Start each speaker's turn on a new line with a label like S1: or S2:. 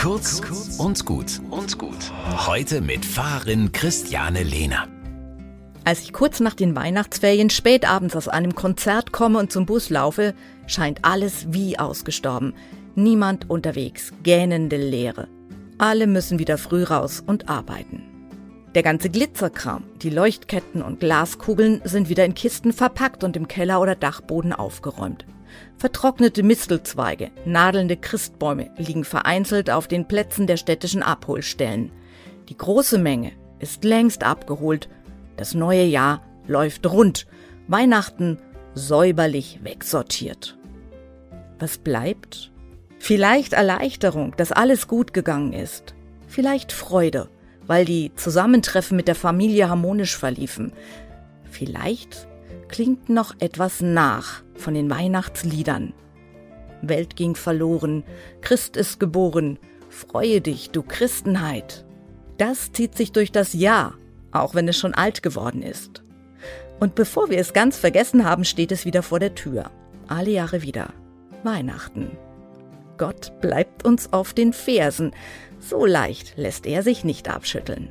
S1: Kurz und gut und gut. Heute mit Fahrerin Christiane Lehner.
S2: Als ich kurz nach den Weihnachtsferien spätabends aus einem Konzert komme und zum Bus laufe, scheint alles wie ausgestorben. Niemand unterwegs, gähnende Leere. Alle müssen wieder früh raus und arbeiten. Der ganze Glitzerkram, die Leuchtketten und Glaskugeln sind wieder in Kisten verpackt und im Keller oder Dachboden aufgeräumt. Vertrocknete Mistelzweige, nadelnde Christbäume liegen vereinzelt auf den Plätzen der städtischen Abholstellen. Die große Menge ist längst abgeholt. Das neue Jahr läuft rund. Weihnachten säuberlich wegsortiert. Was bleibt? Vielleicht Erleichterung, dass alles gut gegangen ist. Vielleicht Freude weil die Zusammentreffen mit der Familie harmonisch verliefen. Vielleicht klingt noch etwas nach von den Weihnachtsliedern. Welt ging verloren, Christ ist geboren, freue dich, du Christenheit. Das zieht sich durch das Jahr, auch wenn es schon alt geworden ist. Und bevor wir es ganz vergessen haben, steht es wieder vor der Tür. Alle Jahre wieder. Weihnachten. Gott bleibt uns auf den Fersen. So leicht lässt er sich nicht abschütteln.